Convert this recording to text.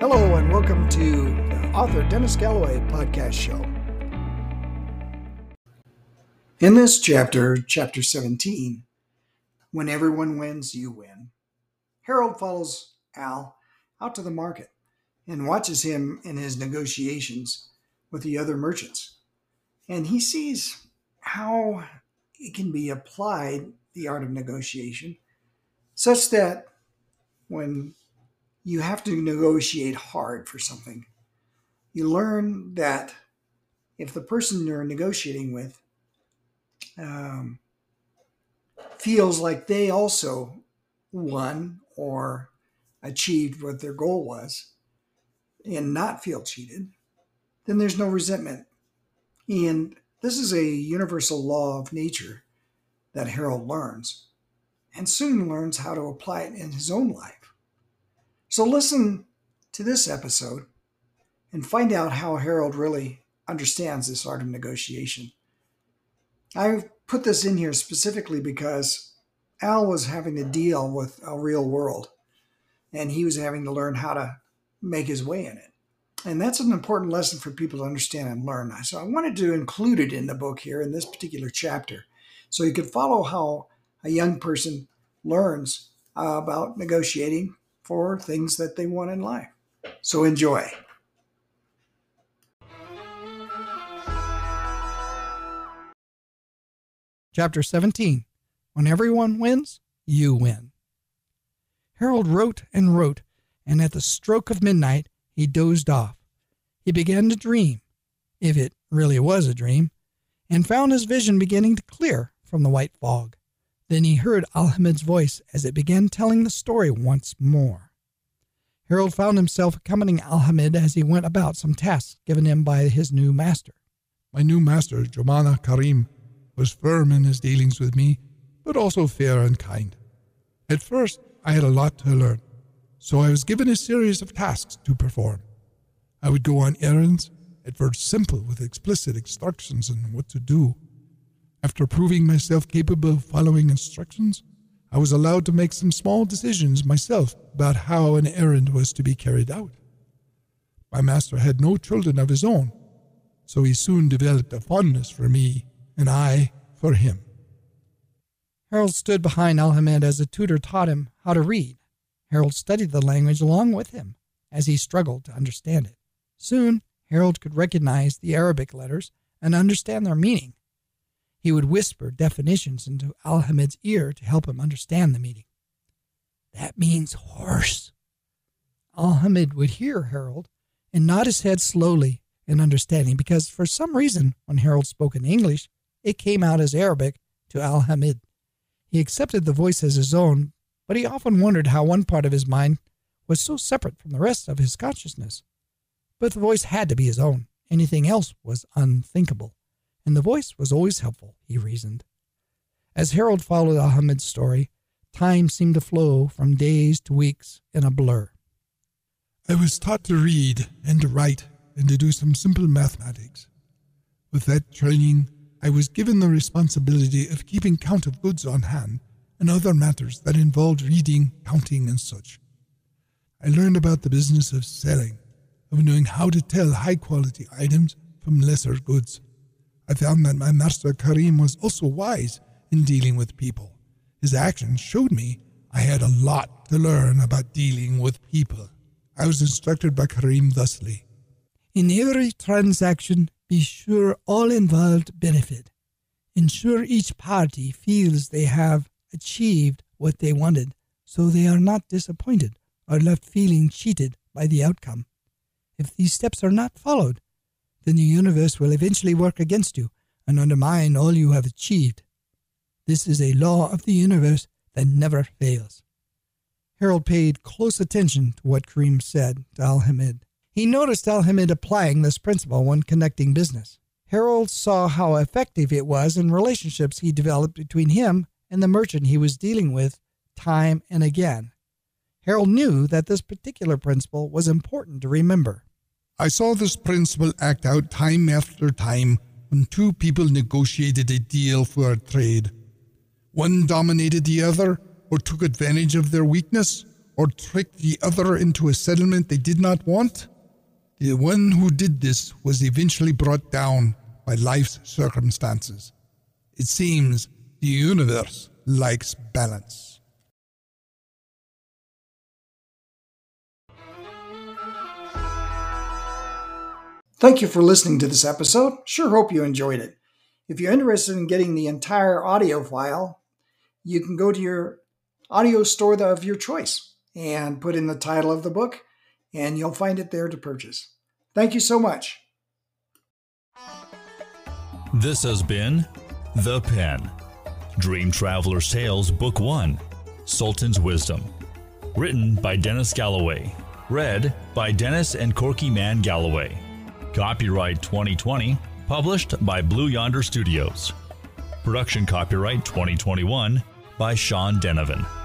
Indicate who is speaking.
Speaker 1: Hello, and welcome to the author Dennis Galloway podcast show. In this chapter, chapter 17, when everyone wins, you win, Harold follows Al out to the market and watches him in his negotiations with the other merchants. And he sees how it can be applied, the art of negotiation, such that when you have to negotiate hard for something, you learn that if the person you're negotiating with um, feels like they also won or achieved what their goal was and not feel cheated, then there's no resentment. And this is a universal law of nature that Harold learns and soon learns how to apply it in his own life. So listen to this episode and find out how Harold really understands this art of negotiation. I put this in here specifically because Al was having to deal with a real world and he was having to learn how to make his way in it. And that's an important lesson for people to understand and learn. So I wanted to include it in the book here in this particular chapter so you could follow how a young person learns uh, about negotiating for things that they want in life. So enjoy.
Speaker 2: Chapter 17 When everyone wins, you win. Harold wrote and wrote, and at the stroke of midnight he dozed off. He began to dream, if it really was a dream, and found his vision beginning to clear from the white fog. Then he heard Alhamid's voice as it began telling the story once more. Harold found himself accompanying Alhamid as he went about some tasks given him by his new master.
Speaker 3: My new master, Jomana Karim, was firm in his dealings with me, but also fair and kind. At first, I had a lot to learn, so I was given a series of tasks to perform. I would go on errands, at first simple with explicit instructions on what to do. After proving myself capable of following instructions, I was allowed to make some small decisions myself about how an errand was to be carried out. My master had no children of his own, so he soon developed a fondness for me, and I for him.
Speaker 2: Harold stood behind Alhamid as the tutor taught him how to read. Harold studied the language along with him as he struggled to understand it. Soon, Harold could recognize the Arabic letters and understand their meaning. He would whisper definitions into Alhamid's ear to help him understand the meaning. That means horse. Alhamid would hear Harold and nod his head slowly in understanding because for some reason, when Harold spoke in English, it came out as Arabic to Alhamid. He accepted the voice as his own, but he often wondered how one part of his mind was so separate from the rest of his consciousness. But the voice had to be his own. Anything else was unthinkable. And the voice was always helpful, he reasoned. As Harold followed Ahmed's story, time seemed to flow from days to weeks in a blur.
Speaker 3: I was taught to read and to write and to do some simple mathematics. With that training, I was given the responsibility of keeping count of goods on hand and other matters that involved reading, counting, and such. I learned about the business of selling, of knowing how to tell high quality items from lesser goods. I found that my master Karim was also wise in dealing with people. His actions showed me I had a lot to learn about dealing with people. I was instructed by Karim thusly
Speaker 2: In every transaction, be sure all involved benefit. Ensure each party feels they have achieved what they wanted, so they are not disappointed or left feeling cheated by the outcome. If these steps are not followed, then the universe will eventually work against you and undermine all you have achieved. This is a law of the universe that never fails. Harold paid close attention to what Karim said to Al Hamid. He noticed Al Hamid applying this principle when conducting business. Harold saw how effective it was in relationships he developed between him and the merchant he was dealing with time and again. Harold knew that this particular principle was important to remember.
Speaker 3: I saw this principle act out time after time when two people negotiated a deal for a trade. One dominated the other, or took advantage of their weakness, or tricked the other into a settlement they did not want? The one who did this was eventually brought down by life's circumstances. It seems the universe likes balance.
Speaker 2: Thank you for listening to this episode. Sure hope you enjoyed it. If you're interested in getting the entire audio file, you can go to your audio store of your choice and put in the title of the book, and you'll find it there to purchase. Thank you so much.
Speaker 4: This has been The Pen Dream Traveler's Tales, Book 1 Sultan's Wisdom. Written by Dennis Galloway. Read by Dennis and Corky Man Galloway. Copyright 2020. Published by Blue Yonder Studios. Production copyright 2021 by Sean Denovan.